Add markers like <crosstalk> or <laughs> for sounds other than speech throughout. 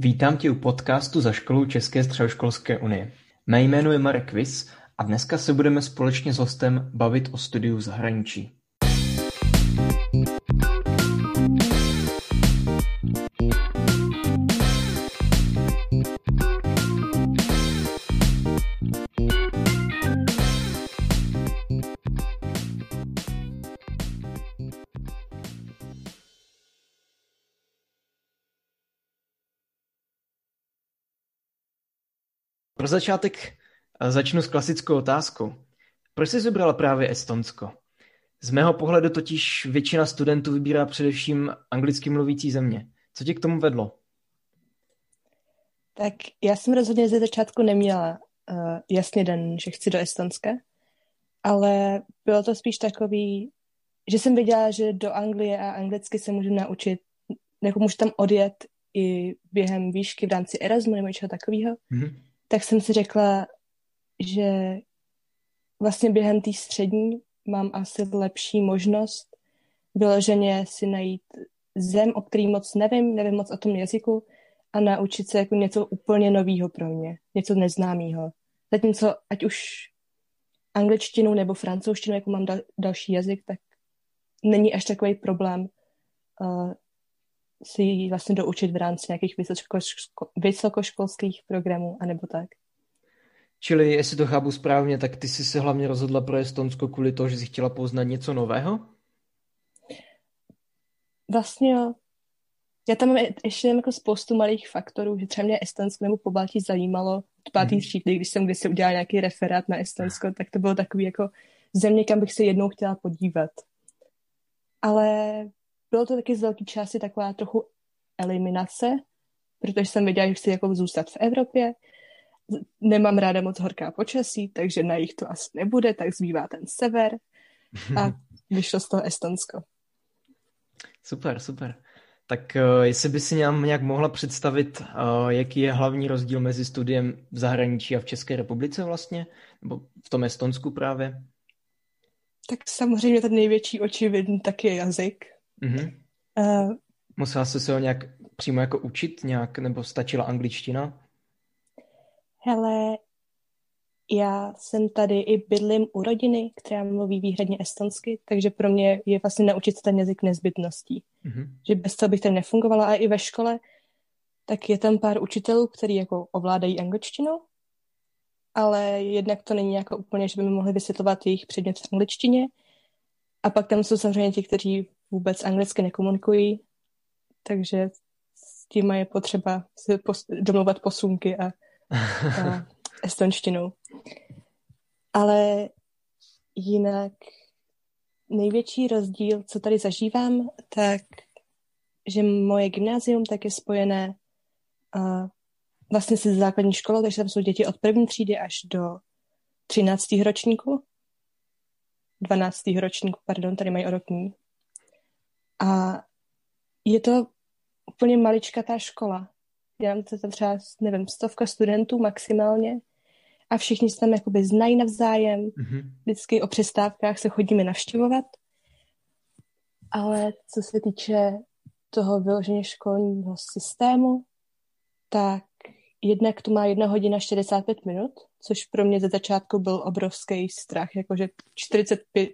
Vítám tě u podcastu za školou České středoškolské unie. Mé jméno je Marek Vis a dneska se budeme společně s hostem bavit o studiu v zahraničí. Pro začátek eh, začnu s klasickou otázkou. Proč jsi vybrala právě Estonsko? Z mého pohledu totiž většina studentů vybírá především anglicky mluvící země. Co tě k tomu vedlo? Tak já jsem rozhodně ze začátku neměla uh, jasný den, že chci do Estonska, ale bylo to spíš takový, že jsem věděla, že do Anglie a anglicky se můžu naučit, jako můžu tam odjet i během výšky v rámci Erasmu nebo něčeho takového. Mm-hmm tak jsem si řekla, že vlastně během té střední mám asi lepší možnost vyloženě si najít zem, o který moc nevím, nevím moc o tom jazyku a naučit se jako něco úplně nového pro mě, něco neznámého. Zatímco ať už angličtinu nebo francouzštinu, jako mám dal, další jazyk, tak není až takový problém uh, si ji vlastně doučit v rámci nějakých vysokoško, vysokoškolských programů, anebo tak. Čili, jestli to chápu správně, tak ty jsi se hlavně rozhodla pro Estonsko kvůli toho, že jsi chtěla poznat něco nového? Vlastně jo. Já tam mám ještě jako spoustu malých faktorů, že třeba mě Estonsko nebo Pobaltí zajímalo od pátý mm. třídy, když jsem kdysi udělala nějaký referát na Estonsko, tak to bylo takový jako země, kam bych se jednou chtěla podívat. Ale bylo to taky z velké části taková trochu eliminace, protože jsem věděla, že chci jako zůstat v Evropě. Nemám ráda moc horká počasí, takže na jich to asi nebude, tak zbývá ten sever a <laughs> vyšlo z toho Estonsko. Super, super. Tak uh, jestli by si nám nějak mohla představit, uh, jaký je hlavní rozdíl mezi studiem v zahraničí a v České republice vlastně, nebo v tom Estonsku právě? Tak samozřejmě ten největší očividný tak je jazyk, Mm-hmm. Uh, Musela jsi se ho nějak přímo jako učit nějak, nebo stačila angličtina? Hele, já jsem tady i bydlím u rodiny, která mluví výhradně estonsky, takže pro mě je vlastně naučit se ten jazyk nezbytností. Mm-hmm. Že bez toho bych tam nefungovala a i ve škole, tak je tam pár učitelů, kteří jako ovládají angličtinu, ale jednak to není jako úplně, že by mi mohli vysvětlovat jejich předmět v angličtině. A pak tam jsou samozřejmě ti, kteří vůbec anglicky nekomunikují, takže s tím je potřeba domluvat posunky a, a <laughs> estonštinu. Ale jinak největší rozdíl, co tady zažívám, tak že moje gymnázium tak je spojené a vlastně se základní školou, takže tam jsou děti od první třídy až do 13. ročníku. 12. ročníku, pardon, tady mají o rok a je to úplně maličkatá škola. Já mám to třeba, nevím, stovka studentů maximálně a všichni se tam jakoby znají navzájem. Mm-hmm. Vždycky o přestávkách se chodíme navštěvovat. Ale co se týče toho vyloženě školního systému, tak jednak to má jedna hodina 45 minut, což pro mě ze začátku byl obrovský strach, jakože 45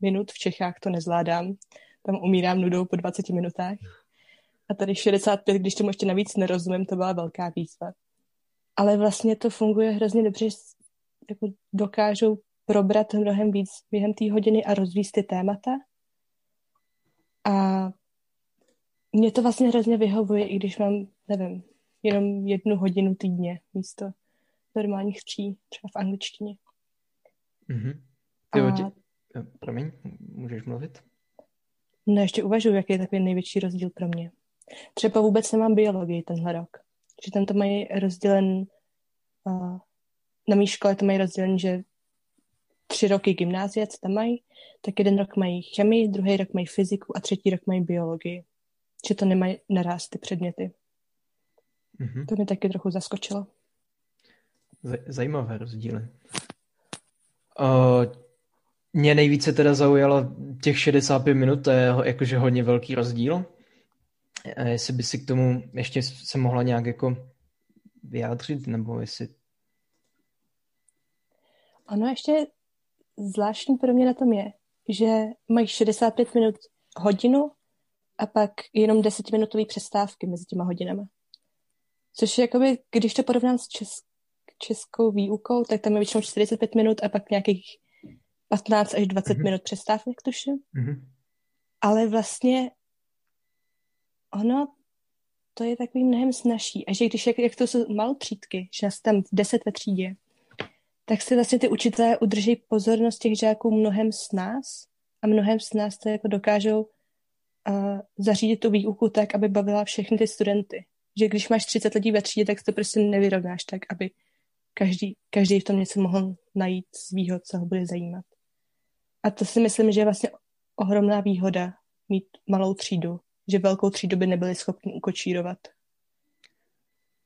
minut v Čechách to nezvládám tam umírám nudou po 20 minutách. A tady 65, když tomu ještě navíc nerozumím, to byla velká výzva. Ale vlastně to funguje hrozně dobře, jako dokážou probrat mnohem víc během té hodiny a rozvíjet ty témata. A mě to vlastně hrozně vyhovuje, i když mám, nevím, jenom jednu hodinu týdně místo normálních tří, třeba v angličtině. Mm-hmm. Ty a... Tě... Promiň, můžeš mluvit? No ještě uvažuji, jaký je takový největší rozdíl pro mě. Třeba vůbec nemám biologii tenhle rok. Že tam to mají rozdělen, uh, na mý škole to mají rozdělen, že tři roky gymnázia, co tam mají, tak jeden rok mají chemii, druhý rok mají fyziku a třetí rok mají biologii. Že to nemají naraz ty předměty. Mm-hmm. To mě taky trochu zaskočilo. Zajímavé rozdíly. Uh, mě nejvíce teda zaujalo těch 65 minut, to je jakože hodně velký rozdíl. jestli by si k tomu ještě se mohla nějak jako vyjádřit, nebo jestli... Ono ještě zvláštní pro mě na tom je, že mají 65 minut hodinu a pak jenom desetiminutový přestávky mezi těma hodinama. Což je jakoby, když to porovnám s česk- českou výukou, tak tam je většinou 45 minut a pak nějakých 15 až 20 mm-hmm. minut přestávek, tuším. Mm-hmm. Ale vlastně ono to je takový mnohem snažší. A že když jak, jak to jsou malotřídky, že nás tam 10 ve třídě, tak si vlastně ty učitelé udrží pozornost těch žáků mnohem s nás a mnohem s nás to jako dokážou uh, zařídit tu výuku tak, aby bavila všechny ty studenty. Že když máš 30 lidí ve třídě, tak to prostě nevyrovnáš tak, aby každý, každý v tom něco mohl najít svýho, co ho bude zajímat. A to si myslím, že je vlastně ohromná výhoda mít malou třídu, že velkou třídu by nebyli schopni ukočírovat.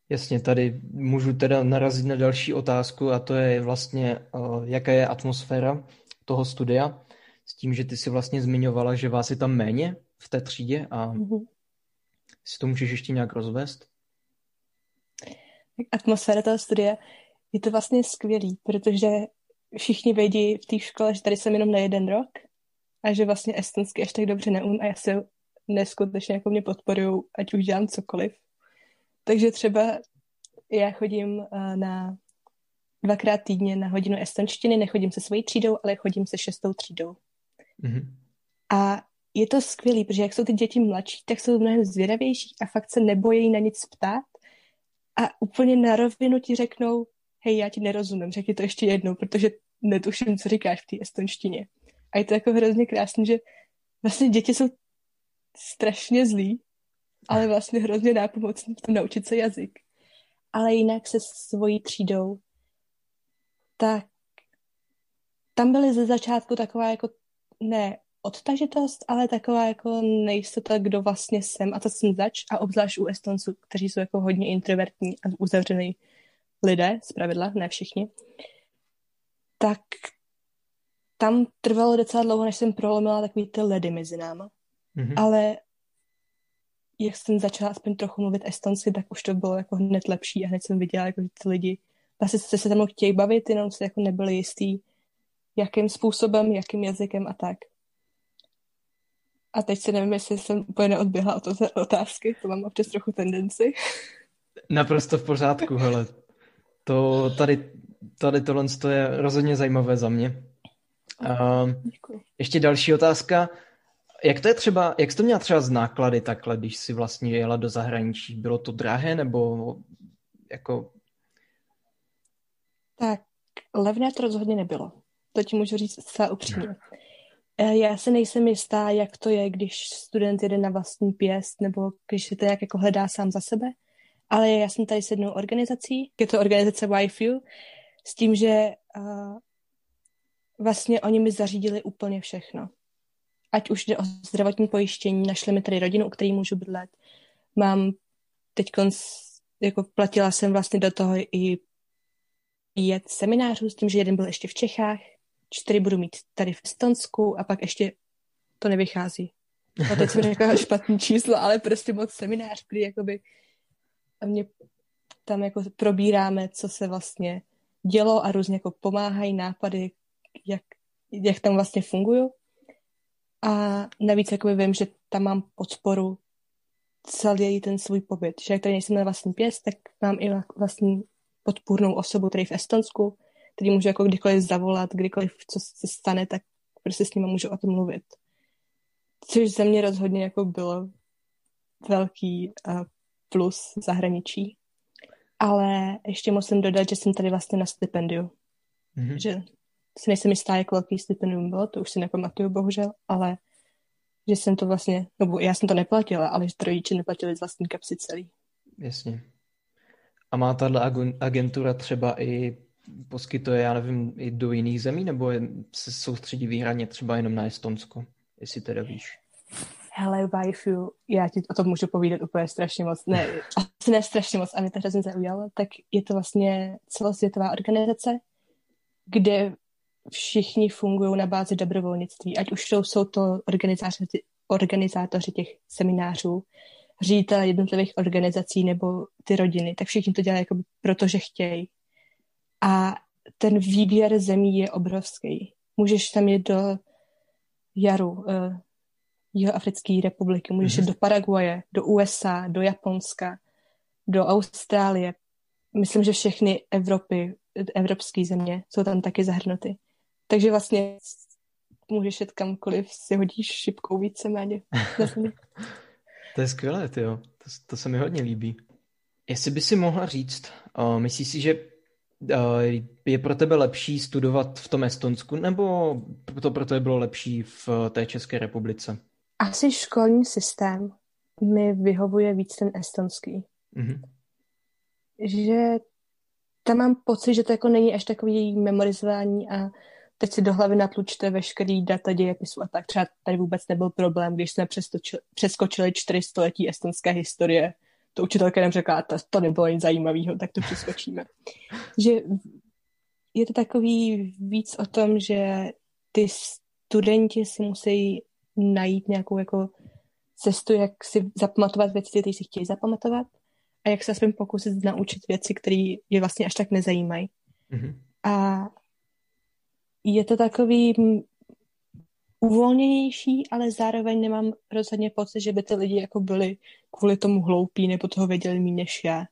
Jasně, tady můžu teda narazit na další otázku a to je vlastně, uh, jaká je atmosféra toho studia s tím, že ty si vlastně zmiňovala, že vás je tam méně v té třídě a mm-hmm. si to můžeš ještě nějak rozvést? Atmosféra toho studia je to vlastně skvělý, protože všichni vědí v té škole, že tady jsem jenom na jeden rok a že vlastně estonsky až tak dobře neumím a já se neskutečně jako mě podporují, ať už dělám cokoliv. Takže třeba já chodím uh, na dvakrát týdně na hodinu estonštiny, nechodím se svojí třídou, ale chodím se šestou třídou. Mm-hmm. A je to skvělé, protože jak jsou ty děti mladší, tak jsou mnohem zvědavější a fakt se nebojí na nic ptát a úplně na rovinu ti řeknou, hej, já ti nerozumím, řekni to ještě jednou, protože netuším, co říkáš v té estonštině. A je to jako hrozně krásné, že vlastně děti jsou strašně zlí, ale vlastně hrozně nápomocný v tom naučit se jazyk. Ale jinak se svojí třídou, tak tam byly ze začátku taková jako, ne odtažitost, ale taková jako nejistota, kdo vlastně jsem a to jsem zač a obzvlášť u Estonců, kteří jsou jako hodně introvertní a uzavřený lidé, pravidla, ne všichni, tak tam trvalo docela dlouho, než jsem prolomila takový ty ledy mezi náma. Mm-hmm. Ale jak jsem začala aspoň trochu mluvit estonsky, tak už to bylo jako hned lepší a hned jsem viděla, jako, že ty lidi vlastně se se mnou chtějí bavit, jenom se jako nebyli jistý, jakým způsobem, jakým jazykem a tak. A teď si nevím, jestli jsem úplně neodběhla od otázky, to mám občas trochu tendenci. Naprosto v pořádku, hele. To tady, tady tohle je rozhodně zajímavé za mě. Uh, ještě další otázka. Jak to je třeba, jak jsi to měla třeba z náklady takhle, když jsi vlastně jela do zahraničí? Bylo to drahé nebo jako... Tak, levné to rozhodně nebylo. To ti můžu říct zcela upřímně. Eh, já se nejsem jistá, jak to je, když student jede na vlastní pěst, nebo když se to nějak jako hledá sám za sebe. Ale já jsem tady s jednou organizací, je to organizace YFU, s tím, že uh, vlastně oni mi zařídili úplně všechno. Ať už jde o zdravotní pojištění, našli mi tady rodinu, u který můžu bydlet. Mám teď jako platila jsem vlastně do toho i jet seminářů s tím, že jeden byl ještě v Čechách, čtyři budu mít tady v Estonsku a pak ještě to nevychází. A teď jsem řekla špatný číslo, ale prostě moc seminář, kdy jakoby a mě tam jako probíráme, co se vlastně dělo a různě jako pomáhají nápady, jak, jak tam vlastně fungují. A navíc jakoby vím, že tam mám podporu celý ten svůj pobyt. Že jak tady nejsem na vlastní pěst, tak mám i vlastní podpůrnou osobu tady v Estonsku, který můžu jako kdykoliv zavolat, kdykoliv co se stane, tak prostě s nimi můžu o tom mluvit. Což ze mě rozhodně jako bylo velký uh, plus zahraničí. Ale ještě musím dodat, že jsem tady vlastně na stipendiu. Mm-hmm. Že si nejsem jistá, jak velký stipendium bylo, to už si nepamatuju, bohužel, ale že jsem to vlastně, nebo já jsem to neplatila, ale že to rodiče neplatili z vlastní kapsy celý. Jasně. A má tahle agentura třeba i poskytuje, já nevím, i do jiných zemí, nebo se soustředí výhradně třeba jenom na Estonsko, jestli teda víš? Hele, Waifu, já ti o tom můžu povídat úplně strašně moc. Ne, asi ne strašně moc, a mě to hrozně zaujalo. Tak je to vlastně celosvětová organizace, kde všichni fungují na bázi dobrovolnictví. Ať už jsou, jsou to organizátoři, organizátoři těch seminářů, ředitel jednotlivých organizací nebo ty rodiny, tak všichni to dělají jako protože chtějí. A ten výběr zemí je obrovský. Můžeš tam jít do Jaru, uh, Jihoafrické republiky, můžeš jít do Paraguaje, do USA, do Japonska, do Austrálie. Myslím, že všechny Evropy, evropské země jsou tam taky zahrnuty. Takže vlastně můžeš jít kamkoliv, si hodíš šipkou víceméně. <laughs> to je skvělé, jo. To, to se mi hodně líbí. Jestli by si mohla říct, uh, myslíš si, že uh, je pro tebe lepší studovat v tom Estonsku, nebo to pro tebe bylo lepší v té České republice? Asi školní systém mi vyhovuje víc ten estonský. Mm-hmm. Že tam mám pocit, že to jako není až takový memorizování a teď si do hlavy natlučte veškerý data dějepisu a tak. Třeba tady vůbec nebyl problém, když jsme přeskočili čtyři století estonské historie. To učitelka nám řekla, to, to nebylo nic zajímavého, tak to přeskočíme. že je to takový víc o tom, že ty studenti si musí najít nějakou jako cestu, jak si zapamatovat věci, které si chtějí zapamatovat a jak se aspoň pokusit naučit věci, které je vlastně až tak nezajímají. Mm-hmm. A je to takový uvolněnější, ale zároveň nemám rozhodně pocit, že by ty lidi jako byli kvůli tomu hloupí nebo toho věděli méně než já.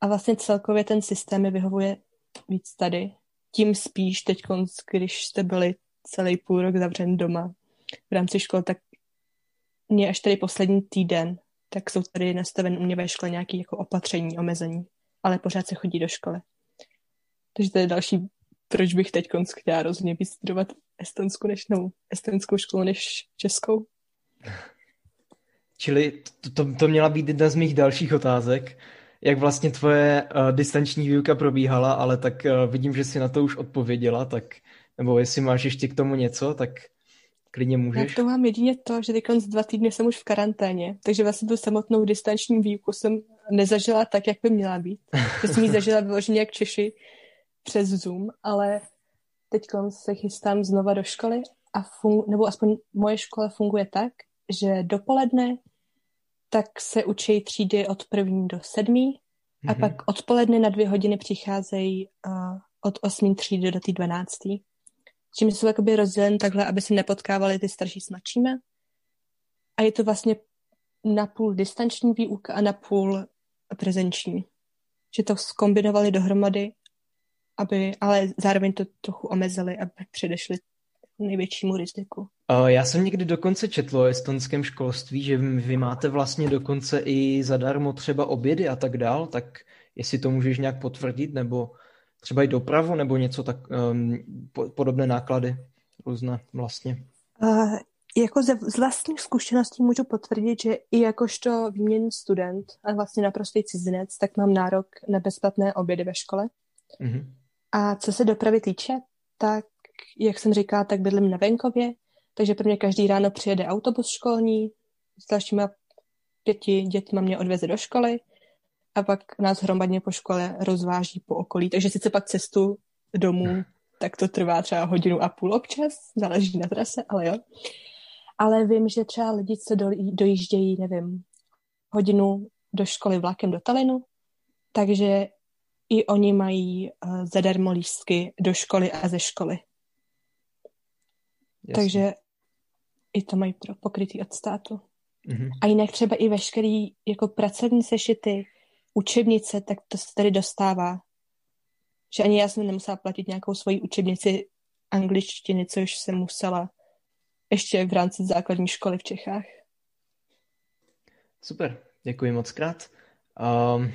A vlastně celkově ten systém mi vyhovuje víc tady. Tím spíš teď, když jste byli celý půl rok zavřen doma v rámci školy, tak mě až tady poslední týden, tak jsou tady nastaven u mě ve škole nějaké jako opatření, omezení, ale pořád se chodí do školy. Takže to je další proč bych teď chtěla rozhodně vystudovat estonskou, než, no, estonskou školu než českou. Čili to, to, to měla být jedna z mých dalších otázek. Jak vlastně tvoje uh, distanční výuka probíhala, ale tak uh, vidím, že si na to už odpověděla, tak nebo jestli máš ještě k tomu něco, tak klidně můžeš. Já to mám jedině to, že teď z dva týdny jsem už v karanténě, takže vlastně tu samotnou distanční výuku jsem nezažila tak, jak by měla být. <laughs> Já jsem ji zažila vyloženě jak Češi, přes Zoom, ale teď se chystám znova do školy a fun- nebo aspoň moje škola funguje tak, že dopoledne tak se učí třídy od první do sedmý mm-hmm. a mhm. pak odpoledne na dvě hodiny přicházejí uh, od osmý třídy do té dvanáctý. Čím jsou jakoby rozdělen takhle, aby se nepotkávali ty starší s mladšími. A je to vlastně na půl distanční výuka a na půl prezenční. Že to skombinovali dohromady aby, ale zároveň to trochu omezili, aby předešli největšímu riziku. Já jsem někdy dokonce četl o estonském školství, že vy máte vlastně dokonce i zadarmo třeba obědy a tak dál, tak jestli to můžeš nějak potvrdit, nebo třeba i dopravu, nebo něco tak um, podobné náklady různé vlastně. Uh, jako ze, z vlastních zkušeností můžu potvrdit, že i jakožto výměnný student a vlastně naprostý cizinec, tak mám nárok na bezplatné obědy ve škole. Mm-hmm. A co se dopravy týče, tak jak jsem říkala, tak bydlím na venkově, takže pro mě každý ráno přijede autobus školní s dalšími pěti dětmi mě odveze do školy a pak nás hromadně po škole rozváží po okolí. Takže sice pak cestu domů, tak to trvá třeba hodinu a půl občas, záleží na trase, ale jo. Ale vím, že třeba lidi, co dojíždějí, nevím, hodinu do školy vlakem do Talinu, takže i oni mají uh, zadarmo lístky do školy a ze školy. Jasně. Takže i to mají pro pokrytý od státu. Mm-hmm. A jinak třeba i veškerý jako pracovní sešity, učebnice, tak to se tady dostává. Že ani já jsem nemusela platit nějakou svoji učebnici angličtiny, což jsem musela ještě v rámci základní školy v Čechách. Super, děkuji moc krát. Um,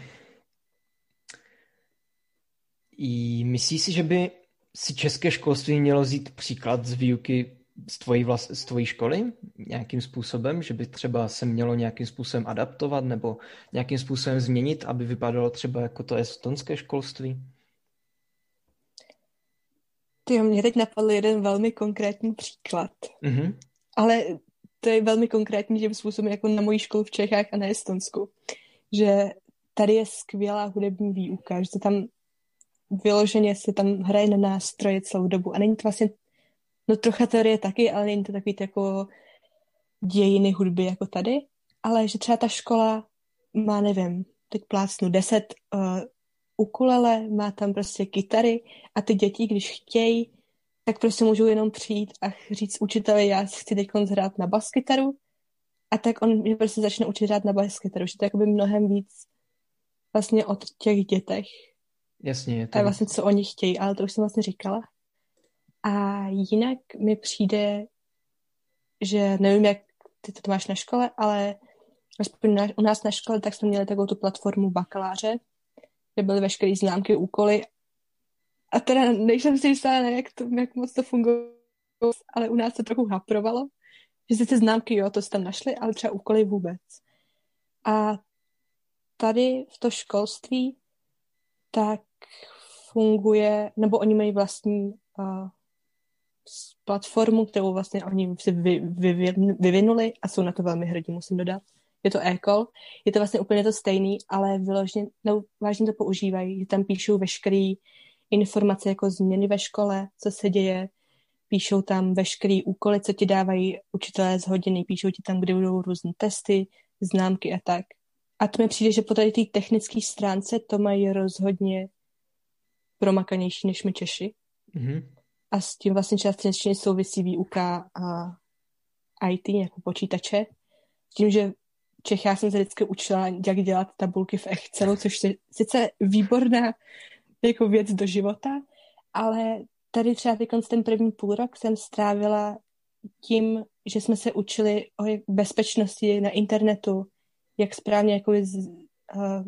i myslíš si, že by si české školství mělo vzít příklad z výuky z tvojí, vlast, z tvojí školy nějakým způsobem, že by třeba se mělo nějakým způsobem adaptovat nebo nějakým způsobem změnit, aby vypadalo třeba jako to estonské školství? Ty mě teď napadl jeden velmi konkrétní příklad. Mm-hmm. Ale to je velmi konkrétní tím způsobem jako na mojí školu v Čechách a na Estonsku. Že tady je skvělá hudební výuka, že se tam vyloženě se tam hraje na nástroje celou dobu. A není to vlastně, no trocha teorie taky, ale není to takový jako dějiny hudby jako tady. ale že třeba ta škola má, nevím, teď plácnu deset uh, ukulele, má tam prostě kytary a ty děti, když chtějí, tak prostě můžou jenom přijít a říct učiteli, já chci teď hrát na baskytaru a tak on mě prostě začne učit hrát na baskytaru, že to je mnohem víc vlastně od těch dětech. Jasně. To... A vlastně, co oni chtějí, ale to už jsem vlastně říkala. A jinak mi přijde, že nevím, jak ty to máš na škole, ale aspoň na, u nás na škole, tak jsme měli takovou tu platformu bakaláře, kde byly veškeré známky, úkoly. A teda nejsem si jistá, jak, to, jak moc to funguje, ale u nás to trochu haprovalo, že sice známky, jo, to jste tam našli, ale třeba úkoly vůbec. A tady v to školství tak funguje, nebo oni mají vlastní uh, platformu, kterou vlastně oni si vy, vy, vyvinuli a jsou na to velmi hrdí, musím dodat. Je to e je to vlastně úplně to stejný, ale vyloženě, no, vážně to používají, tam píšou veškeré informace jako změny ve škole, co se děje, píšou tam veškeré úkoly, co ti dávají učitelé z hodiny, píšou ti tam, kde budou různé testy, známky a tak. A to mi přijde, že po tady té technické stránce to mají rozhodně promakanější než my Češi. Mm-hmm. A s tím vlastně částečně souvisí výuka a IT, jako počítače. S tím, že v Čechách jsem se vždycky učila, jak dělat tabulky v Excelu, což je sice výborná jako věc do života, ale tady třeba ten první půl rok jsem strávila tím, že jsme se učili o bezpečnosti na internetu, jak správně jako z, uh,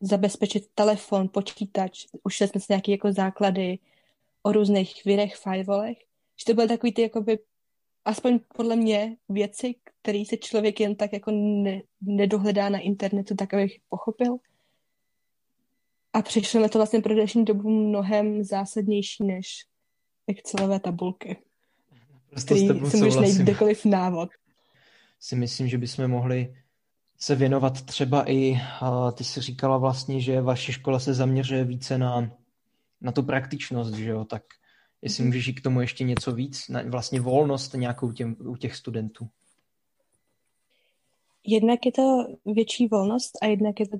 zabezpečit telefon, počítač, učili jsme se nějaké jako základy o různých virech, firewallech, že to byly takový ty jakoby, aspoň podle mě, věci, které se člověk jen tak jako ne, nedohledá na internetu, tak abych pochopil. A přišlo mi to vlastně pro dnešní dobu mnohem zásadnější než Excelové tabulky, Prostě který si můžeš najít kdekoliv návod. Si myslím, že bychom mohli se věnovat třeba i, ty jsi říkala vlastně, že vaše škola se zaměřuje více na, na tu praktičnost, že jo, tak jestli mm-hmm. můžeš k tomu ještě něco víc, na vlastně volnost nějakou těm, u těch studentů. Jednak je to větší volnost a jednak je to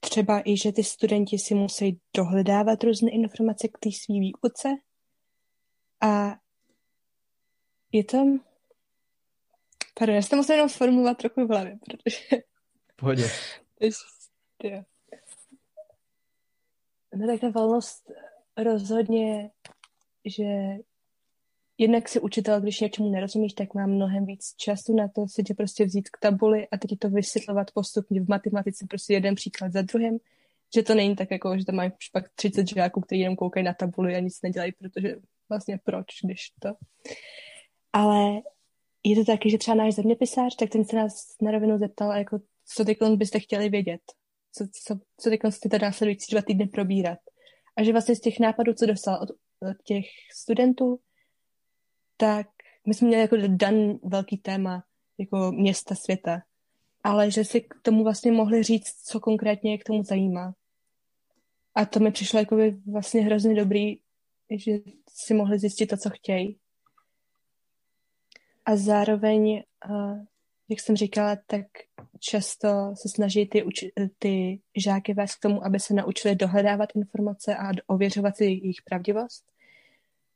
třeba i, že ty studenti si musí dohledávat různé informace k té svý výuce a je tam Pardon, já jsem to musím jenom formulovat trochu v hlavě, protože... Pohodě. <laughs> no tak ta volnost rozhodně, že jednak si učitel, když něčemu nerozumíš, tak má mnohem víc času na to si tě prostě vzít k tabuli a teď to vysvětlovat postupně v matematice, prostě jeden příklad za druhým, že to není tak jako, že tam mají pak 30 žáků, kteří jenom koukají na tabuli a nic nedělají, protože vlastně proč, když to. Ale je to taky, že třeba náš zeměpisář, tak ten se nás na rovinu zeptal, jako, co teď byste chtěli vědět, co, co, co teď chcete následující dva týdny probírat. A že vlastně z těch nápadů, co dostal od, od těch studentů, tak my jsme měli jako dan velký téma, jako města světa, ale že si k tomu vlastně mohli říct, co konkrétně je k tomu zajímá. A to mi přišlo jako vlastně hrozně dobrý, že si mohli zjistit to, co chtějí. A zároveň, jak jsem říkala, tak často se snaží ty, ty žáky vést k tomu, aby se naučili dohledávat informace a ověřovat si jejich pravdivost.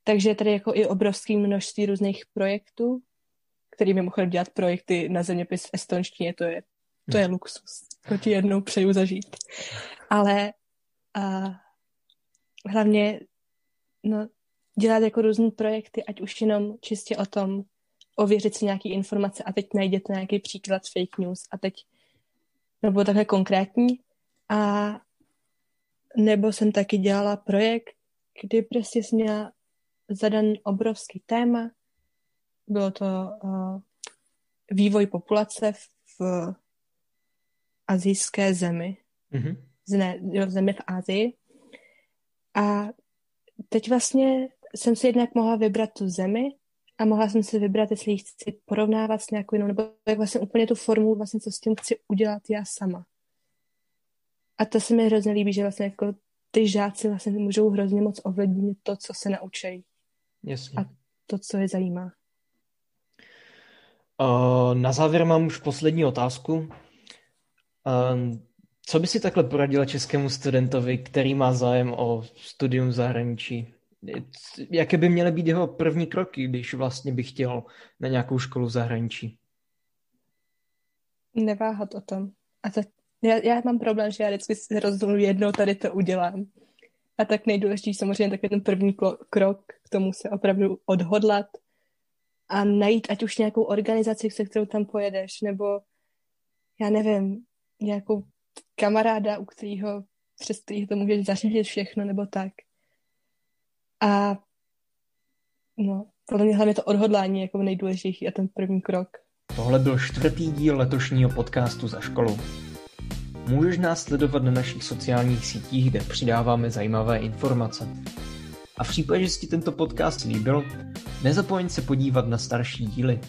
Takže je tady jako i obrovské množství různých projektů, který mimochodem dělat projekty na zeměpis v estonštině, to je, to je luxus. To ti jednou přeju zažít. Ale a, hlavně no, dělat jako různé projekty, ať už jenom čistě o tom, ověřit si nějaké informace a teď najděte nějaký příklad fake news a teď nebo takhle konkrétní. A nebo jsem taky dělala projekt, kdy prostě jsem měla zadan obrovský téma. Bylo to uh, vývoj populace v, v azijské zemi. Mm-hmm. Zne, zemi v Asii. A teď vlastně jsem si jednak mohla vybrat tu zemi a mohla jsem si vybrat, jestli ji chci porovnávat s nějakou jinou, nebo jak vlastně úplně tu formu, vlastně co s tím chci udělat já sama. A to se mi hrozně líbí, že vlastně jako ty žáci vlastně můžou hrozně moc ovlivnit to, co se naučí. Jasně. A to, co je zajímá. na závěr mám už poslední otázku. Co by si takhle poradila českému studentovi, který má zájem o studium v zahraničí? Jaké by měly být jeho první kroky, když vlastně by chtěl na nějakou školu v zahraničí? Neváhat o tom. A to, já, já mám problém, že já vždycky si rozhodnu jednou tady to udělám. A tak nejdůležitější samozřejmě takový ten první krok k tomu se opravdu odhodlat a najít ať už nějakou organizaci, se kterou tam pojedeš, nebo já nevím, nějakou kamaráda, u kterého přes kterého to můžeš zařídit všechno, nebo tak. A no, podle mě hlavně to odhodlání jako nejdůležitější a ten první krok. Tohle byl čtvrtý díl letošního podcastu za školou. Můžeš nás sledovat na našich sociálních sítích, kde přidáváme zajímavé informace. A v případě, že si tento podcast líbil, nezapomeň se podívat na starší díly.